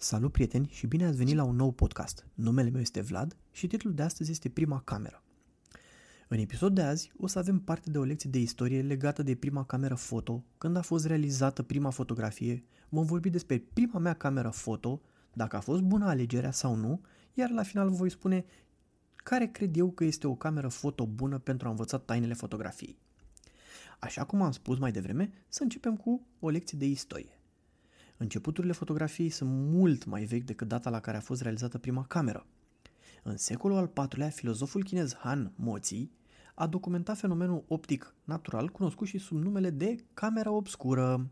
Salut prieteni și bine ați venit la un nou podcast. Numele meu este Vlad și titlul de astăzi este Prima cameră. În episodul de azi o să avem parte de o lecție de istorie legată de prima cameră foto, când a fost realizată prima fotografie, vom vorbi despre prima mea cameră foto, dacă a fost bună alegerea sau nu, iar la final voi spune care cred eu că este o cameră foto bună pentru a învăța tainele fotografiei. Așa cum am spus mai devreme, să începem cu o lecție de istorie. Începuturile fotografiei sunt mult mai vechi decât data la care a fost realizată prima cameră. În secolul al IV-lea, filozoful chinez Han Mozi a documentat fenomenul optic natural cunoscut și sub numele de camera obscură.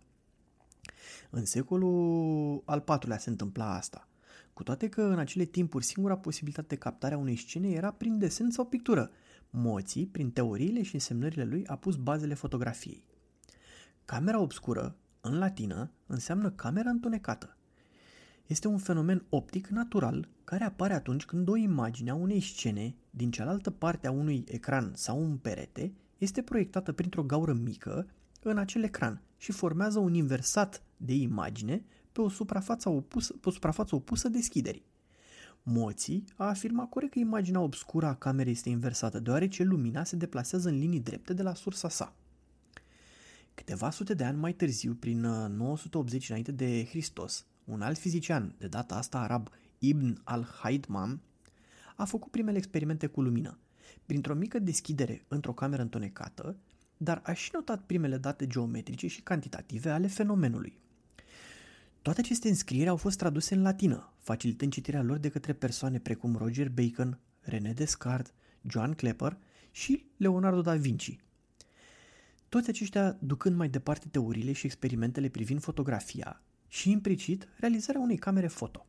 În secolul al IV-lea se întâmpla asta, cu toate că în acele timpuri singura posibilitate de captare a unei scene era prin desen sau pictură. Mozi, prin teoriile și însemnările lui, a pus bazele fotografiei. Camera obscură în latină, înseamnă camera întunecată. Este un fenomen optic natural care apare atunci când o imagine a unei scene din cealaltă parte a unui ecran sau un perete este proiectată printr-o gaură mică în acel ecran și formează un inversat de imagine pe o suprafață opusă, pe o suprafață opusă deschiderii. Moții a afirmat corect că imaginea obscură a camerei este inversată, deoarece lumina se deplasează în linii drepte de la sursa sa. Câteva sute de ani mai târziu, prin 980 uh, înainte de Hristos, un alt fizician, de data asta arab, Ibn al-Haidmam, a făcut primele experimente cu lumină, printr-o mică deschidere într-o cameră întunecată, dar a și notat primele date geometrice și cantitative ale fenomenului. Toate aceste înscrieri au fost traduse în latină, facilitând citirea lor de către persoane precum Roger Bacon, René Descartes, Joan Klepper și Leonardo da Vinci, toți aceștia ducând mai departe teoriile și experimentele privind fotografia și implicit realizarea unei camere foto.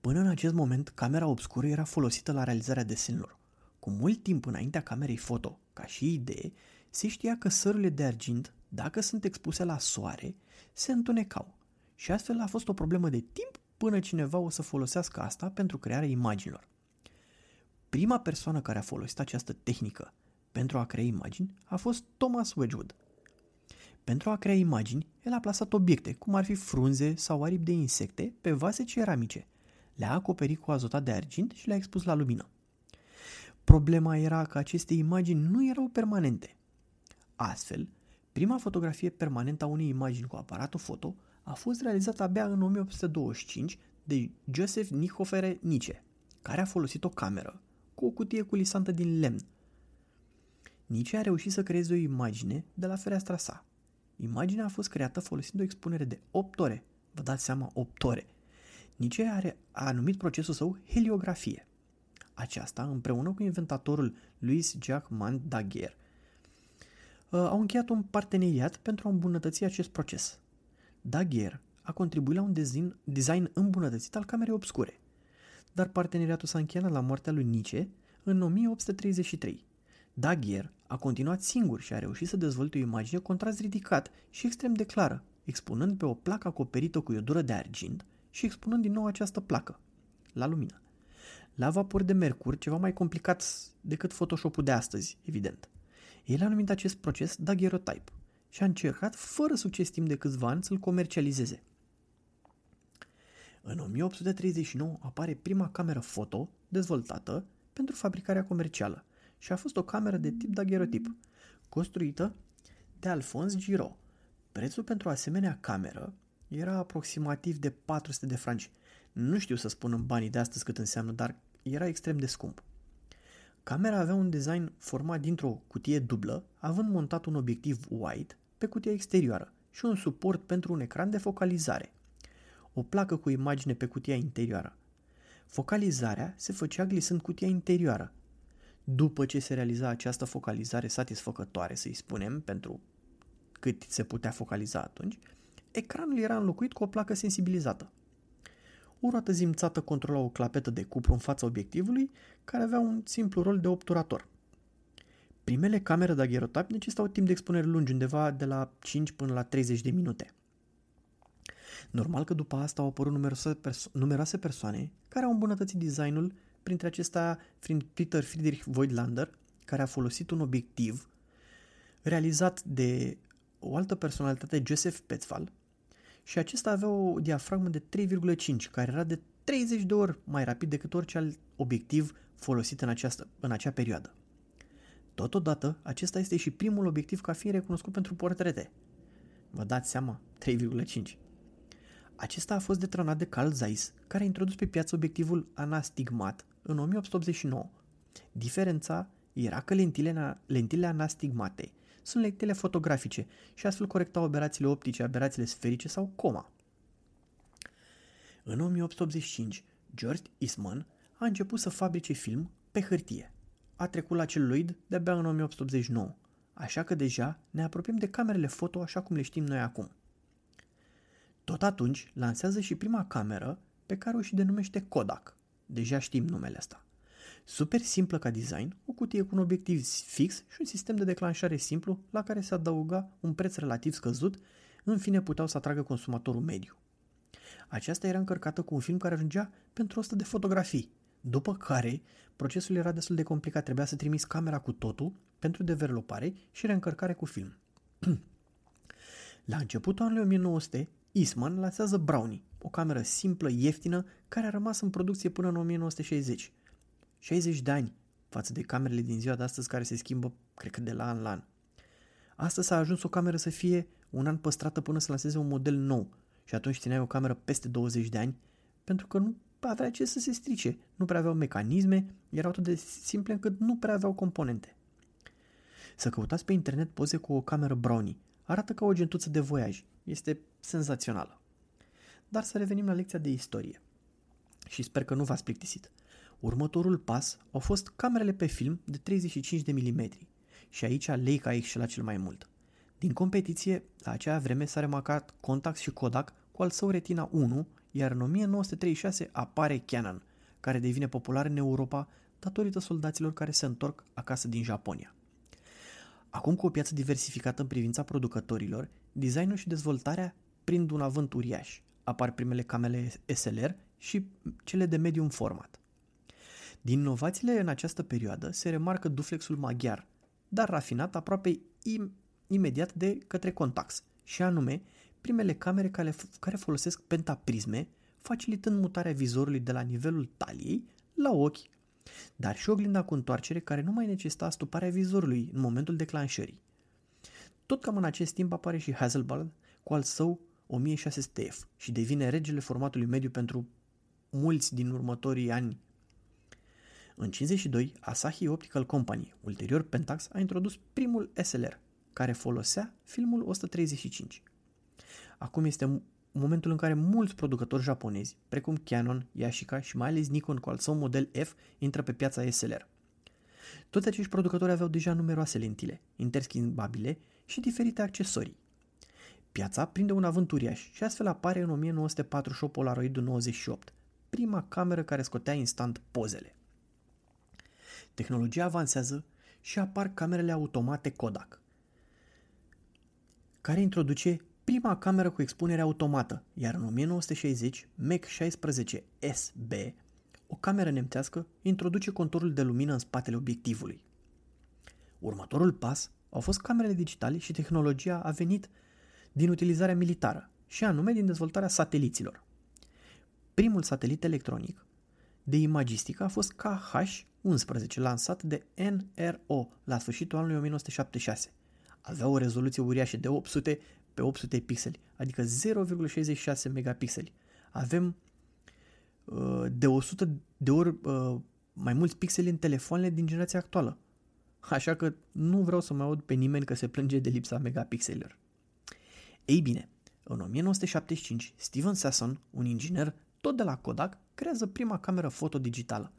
Până în acest moment, camera obscură era folosită la realizarea desenelor. Cu mult timp înaintea camerei foto, ca și idee, se știa că sărurile de argint, dacă sunt expuse la soare, se întunecau și astfel a fost o problemă de timp până cineva o să folosească asta pentru crearea imaginilor. Prima persoană care a folosit această tehnică pentru a crea imagini a fost Thomas Wedgwood. Pentru a crea imagini, el a plasat obiecte, cum ar fi frunze sau aripi de insecte, pe vase ceramice. Le-a acoperit cu azotat de argint și le-a expus la lumină. Problema era că aceste imagini nu erau permanente. Astfel, prima fotografie permanentă a unei imagini cu aparatul foto a fost realizată abia în 1825 de Joseph Nichofere Nice, care a folosit o cameră cu o cutie culisantă din lemn Nietzsche a reușit să creeze o imagine de la fereastra sa. Imaginea a fost creată folosind o expunere de 8 ore. Vă dați seama, 8 ore. Nietzsche are, a numit procesul său heliografie. Aceasta, împreună cu inventatorul Louis Jacques Daguerre, uh, au încheiat un parteneriat pentru a îmbunătăți acest proces. Daguerre a contribuit la un design, design îmbunătățit al camerei obscure, dar parteneriatul s-a încheiat la moartea lui Nietzsche în 1833. Daguerre a continuat singur și a reușit să dezvolte o imagine contrast ridicat și extrem de clară, expunând pe o placă acoperită cu iodură de argint și expunând din nou această placă, la lumină. La vapor de mercur, ceva mai complicat decât Photoshop-ul de astăzi, evident. El a numit acest proces daguerreotype și a încercat, fără succes timp de câțiva ani, să-l comercializeze. În 1839 apare prima cameră foto dezvoltată pentru fabricarea comercială – și a fost o cameră de tip daguerreotip, construită de Alphonse Giraud. Prețul pentru asemenea cameră era aproximativ de 400 de franci. Nu știu să spun în banii de astăzi cât înseamnă, dar era extrem de scump. Camera avea un design format dintr-o cutie dublă, având montat un obiectiv wide pe cutia exterioară și un suport pentru un ecran de focalizare. O placă cu imagine pe cutia interioară. Focalizarea se făcea glisând cutia interioară, după ce se realiza această focalizare satisfăcătoare, să-i spunem, pentru cât se putea focaliza atunci, ecranul era înlocuit cu o placă sensibilizată. O roată zimțată controla o clapetă de cupru în fața obiectivului, care avea un simplu rol de obturator. Primele camere daguerreotip necesitau timp de expunere lungi, undeva de la 5 până la 30 de minute. Normal că după asta au apărut numeroase, perso- numeroase persoane care au îmbunătățit designul printre acestea Peter Friedrich Voigtlander, care a folosit un obiectiv realizat de o altă personalitate, Joseph Petzval, și acesta avea o diafragmă de 3,5, care era de 30 de ori mai rapid decât orice alt obiectiv folosit în, această, în acea perioadă. Totodată, acesta este și primul obiectiv ca fiind recunoscut pentru portrete. Vă dați seama? 3,5. Acesta a fost detronat de Carl Zeiss, care a introdus pe piață obiectivul anastigmat în 1889. Diferența era că lentile, lentile anastigmate sunt lentile fotografice și astfel corectau aberațiile optice, aberațiile sferice sau coma. În 1885, George Eastman a început să fabrice film pe hârtie. A trecut la celuloid de-abia în 1889, așa că deja ne apropiem de camerele foto așa cum le știm noi acum. Tot atunci lansează și prima cameră pe care o și denumește Kodak. Deja știm numele ăsta. Super simplă ca design, o cutie cu un obiectiv fix și un sistem de declanșare simplu la care se adăuga un preț relativ scăzut, în fine puteau să atragă consumatorul mediu. Aceasta era încărcată cu un film care ajungea pentru 100 de fotografii, după care procesul era destul de complicat, trebuia să trimiți camera cu totul pentru developare și reîncărcare cu film. La începutul anului 1900, Eastman lansează Brownie, o cameră simplă, ieftină, care a rămas în producție până în 1960. 60 de ani față de camerele din ziua de astăzi care se schimbă, cred că de la an la an. Astăzi s-a ajuns o cameră să fie un an păstrată până să lanseze un model nou și atunci țineai o cameră peste 20 de ani pentru că nu avea ce să se strice, nu prea aveau mecanisme, erau atât de simple încât nu prea aveau componente. Să căutați pe internet poze cu o cameră Brownie. Arată ca o gentuță de voiaj. Este senzațională. Dar să revenim la lecția de istorie. Și sper că nu v-ați plictisit. Următorul pas au fost camerele pe film de 35 de mm și aici Leica a excelat cel mai mult. Din competiție, la acea vreme s-a remarcat Contax și Kodak cu al său Retina 1, iar în 1936 apare Canon, care devine popular în Europa datorită soldaților care se întorc acasă din Japonia. Acum cu o piață diversificată în privința producătorilor, designul și dezvoltarea prind un avânt uriaș. Apar primele camere SLR și cele de medium format. Din inovațiile în această perioadă se remarcă duflexul maghiar, dar rafinat aproape im- imediat de către Contax, și anume primele camere care, care folosesc pentaprisme, facilitând mutarea vizorului de la nivelul taliei la ochi, dar și oglinda cu întoarcere care nu mai necesita stuparea vizorului în momentul declanșării. Tot cam în acest timp apare și Hasselblad cu al său 1600F și devine regele formatului mediu pentru mulți din următorii ani în 52, Asahi Optical Company, ulterior Pentax, a introdus primul SLR, care folosea filmul 135. Acum este momentul în care mulți producători japonezi, precum Canon, Yashica și mai ales Nikon cu al său model F, intră pe piața SLR. Toți acești producători aveau deja numeroase lentile, interschimbabile și diferite accesorii. Piața prinde un avânt uriaș și astfel apare în 1948 Polaroid 98, prima cameră care scotea instant pozele. Tehnologia avansează și apar camerele automate Kodak, care introduce prima cameră cu expunere automată, iar în 1960 Mac 16 SB, o cameră nemțească, introduce contorul de lumină în spatele obiectivului. Următorul pas au fost camerele digitale și tehnologia a venit din utilizarea militară, și anume din dezvoltarea sateliților. Primul satelit electronic de imagistică a fost KH-11, lansat de NRO la sfârșitul anului 1976. Avea o rezoluție uriașă de 800 pe 800 pixeli, adică 0,66 megapixeli. Avem uh, de 100 de ori uh, mai mulți pixeli în telefoanele din generația actuală. Așa că nu vreau să mai aud pe nimeni că se plânge de lipsa megapixelilor. Ei bine, în 1975, Steven Sasson, un inginer tot de la Kodak, creează prima cameră foto digitală.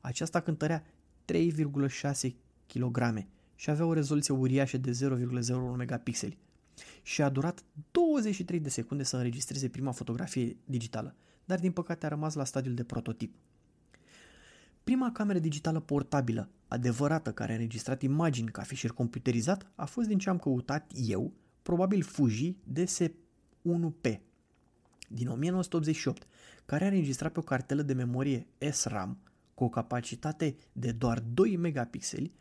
Aceasta cântărea 3,6 kg și avea o rezoluție uriașă de 0,01 megapixeli și a durat 23 de secunde să înregistreze prima fotografie digitală, dar din păcate a rămas la stadiul de prototip. Prima cameră digitală portabilă, adevărată, care a înregistrat imagini ca fișier computerizat, a fost din ce am căutat eu, probabil Fuji DS1P, din 1988, care a înregistrat pe o cartelă de memorie SRAM cu o capacitate de doar 2 megapixeli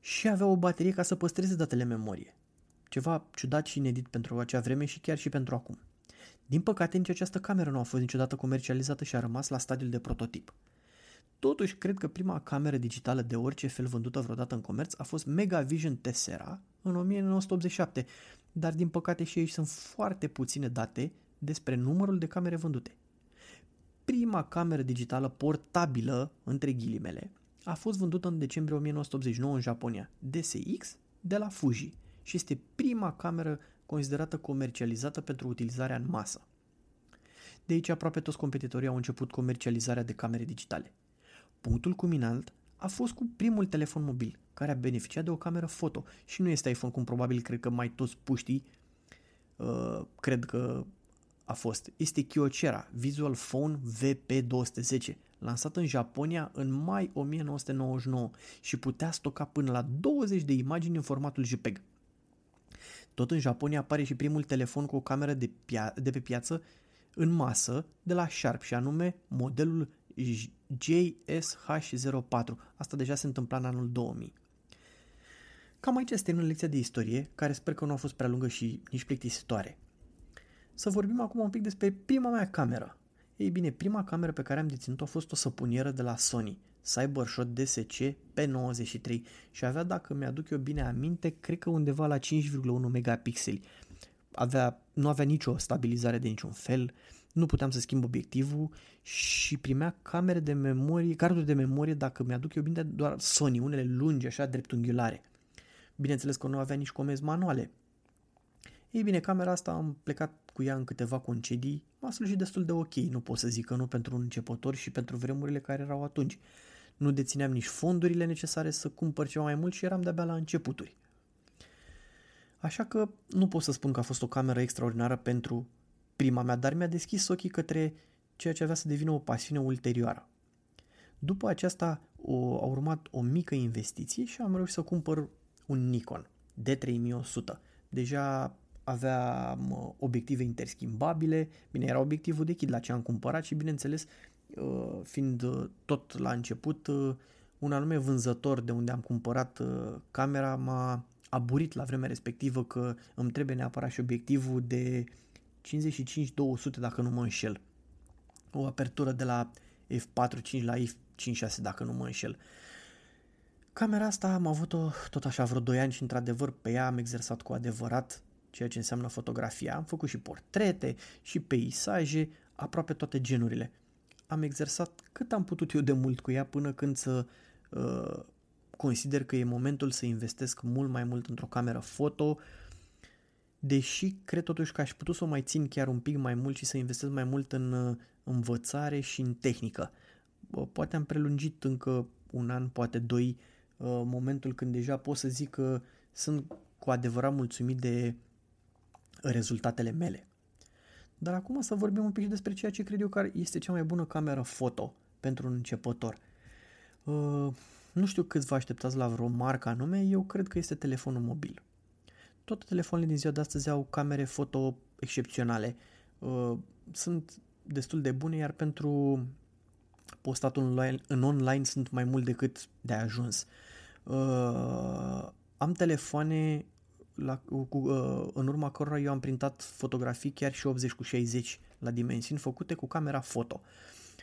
și avea o baterie ca să păstreze datele memorie. Ceva ciudat și inedit pentru acea vreme și chiar și pentru acum. Din păcate, nici această cameră nu a fost niciodată comercializată și a rămas la stadiul de prototip. Totuși, cred că prima cameră digitală de orice fel vândută vreodată în comerț a fost Megavision Tessera în 1987, dar din păcate și aici sunt foarte puține date despre numărul de camere vândute. Prima cameră digitală portabilă, între ghilimele, a fost vândută în decembrie 1989 în Japonia, DSX, de la Fuji, și este prima cameră considerată comercializată pentru utilizarea în masă. De aici aproape toți competitorii au început comercializarea de camere digitale. Punctul culminant a fost cu primul telefon mobil, care a beneficiat de o cameră foto și nu este iPhone cum probabil cred că mai toți puștii uh, cred că a fost. Este Kyocera Visual Phone VP210, lansat în Japonia în mai 1999 și putea stoca până la 20 de imagini în formatul JPEG. Tot în Japonia apare și primul telefon cu o cameră de, pia- de pe piață în masă de la Sharp și anume modelul JSH04. Asta deja se întâmpla în anul 2000. Cam aici este în lecția de istorie, care sper că nu a fost prea lungă și nici plictisitoare. Să vorbim acum un pic despre prima mea cameră. Ei bine, prima cameră pe care am deținut-o a fost o săpunieră de la Sony, Cybershot DSC P93 și avea, dacă mi-aduc eu bine aminte, cred că undeva la 5,1 megapixeli. Avea, nu avea nicio stabilizare de niciun fel, nu puteam să schimb obiectivul și primea camere de memorie, carduri de memorie, dacă mi-aduc eu bine, doar Sony, unele lungi, așa, dreptunghiulare. Bineînțeles că nu avea nici comenzi manuale. Ei bine, camera asta am plecat cu ea în câteva concedii, m-a slujit destul de ok, nu pot să zic că nu pentru un începător și pentru vremurile care erau atunci. Nu dețineam nici fondurile necesare să cumpăr ceva mai mult și eram de-abia la începuturi. Așa că nu pot să spun că a fost o cameră extraordinară pentru prima mea, dar mi-a deschis ochii către ceea ce avea să devină o pasiune ulterioară. După aceasta o, a urmat o mică investiție și am reușit să cumpăr un Nikon D3100. Deja aveam obiective interschimbabile, bine, era obiectivul de kit la ce am cumpărat și bineînțeles, uh, fiind uh, tot la început, uh, un anume vânzător de unde am cumpărat camera m-a aburit la vremea respectivă că îmi trebuie neapărat și obiectivul de 55-200 dacă nu mă înșel. O apertură de la f4.5 la f5.6 dacă nu mă înșel. Camera asta am avut-o tot așa vreo 2 ani și într-adevăr pe ea am exersat cu adevărat ceea ce înseamnă fotografia. Am făcut și portrete și peisaje, aproape toate genurile. Am exersat cât am putut eu de mult cu ea până când să uh, consider că e momentul să investesc mult mai mult într-o cameră foto, deși cred totuși că aș putea să o mai țin chiar un pic mai mult și să investesc mai mult în uh, învățare și în tehnică. Poate am prelungit încă un an, poate doi, uh, momentul când deja pot să zic că sunt cu adevărat mulțumit de rezultatele mele. Dar acum să vorbim un pic despre ceea ce cred eu că este cea mai bună cameră foto pentru un începător. Uh, nu știu câți vă așteptați la vreo marcă anume, eu cred că este telefonul mobil. Toate telefoanele din ziua de astăzi au camere foto excepționale. Uh, sunt destul de bune, iar pentru postatul online, în online sunt mai mult decât de ajuns. Uh, am telefoane la, cu, uh, în urma cărora eu am printat fotografii chiar și 80 cu 60 la dimensiuni făcute cu camera foto.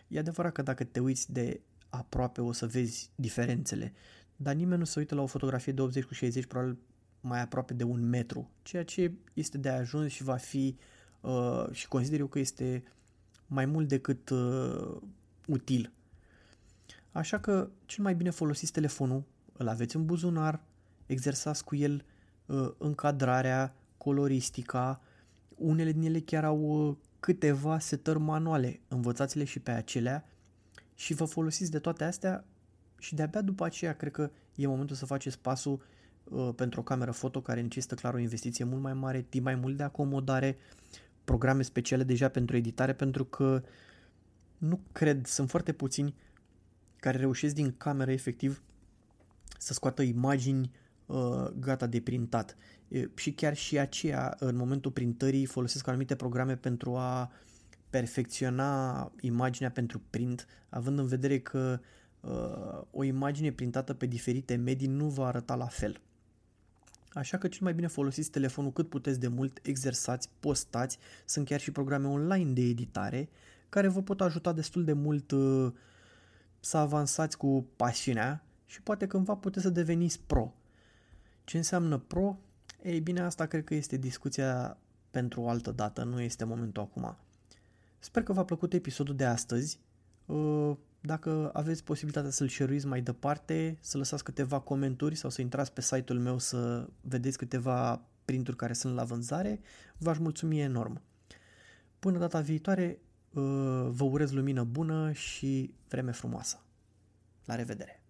E adevărat că dacă te uiți de aproape o să vezi diferențele, dar nimeni nu se uită la o fotografie de 80 cu 60 probabil mai aproape de un metru, ceea ce este de ajuns și va fi uh, și consider eu că este mai mult decât uh, util. Așa că cel mai bine folosiți telefonul, îl aveți în buzunar, exersați cu el uh, încadrarea, coloristica, unele din ele chiar au uh, câteva setări manuale, învățați-le și pe acelea și vă folosiți de toate astea și de-abia după aceea cred că e momentul să faceți pasul uh, pentru o cameră foto care necesită clar o investiție mult mai mare, timp mai mult de acomodare, programe speciale deja pentru editare, pentru că nu cred, sunt foarte puțini care reușesc din cameră efectiv să scoată imagini uh, gata de printat. E, și chiar și aceea, în momentul printării, folosesc anumite programe pentru a perfecționa imaginea pentru print, având în vedere că uh, o imagine printată pe diferite medii nu va arăta la fel. Așa că cel mai bine folosiți telefonul cât puteți de mult, exersați, postați, sunt chiar și programe online de editare care vă pot ajuta destul de mult uh, să avansați cu pasiunea și poate cândva puteți să deveniți pro. Ce înseamnă pro? Ei bine, asta cred că este discuția pentru o altă dată, nu este momentul acum. Sper că v-a plăcut episodul de astăzi. Uh, dacă aveți posibilitatea să-l share mai departe, să lăsați câteva comentarii sau să intrați pe site-ul meu să vedeți câteva printuri care sunt la vânzare, v-aș mulțumi enorm. Până data viitoare, uh, vă urez lumină bună și vreme frumoasă. La revedere!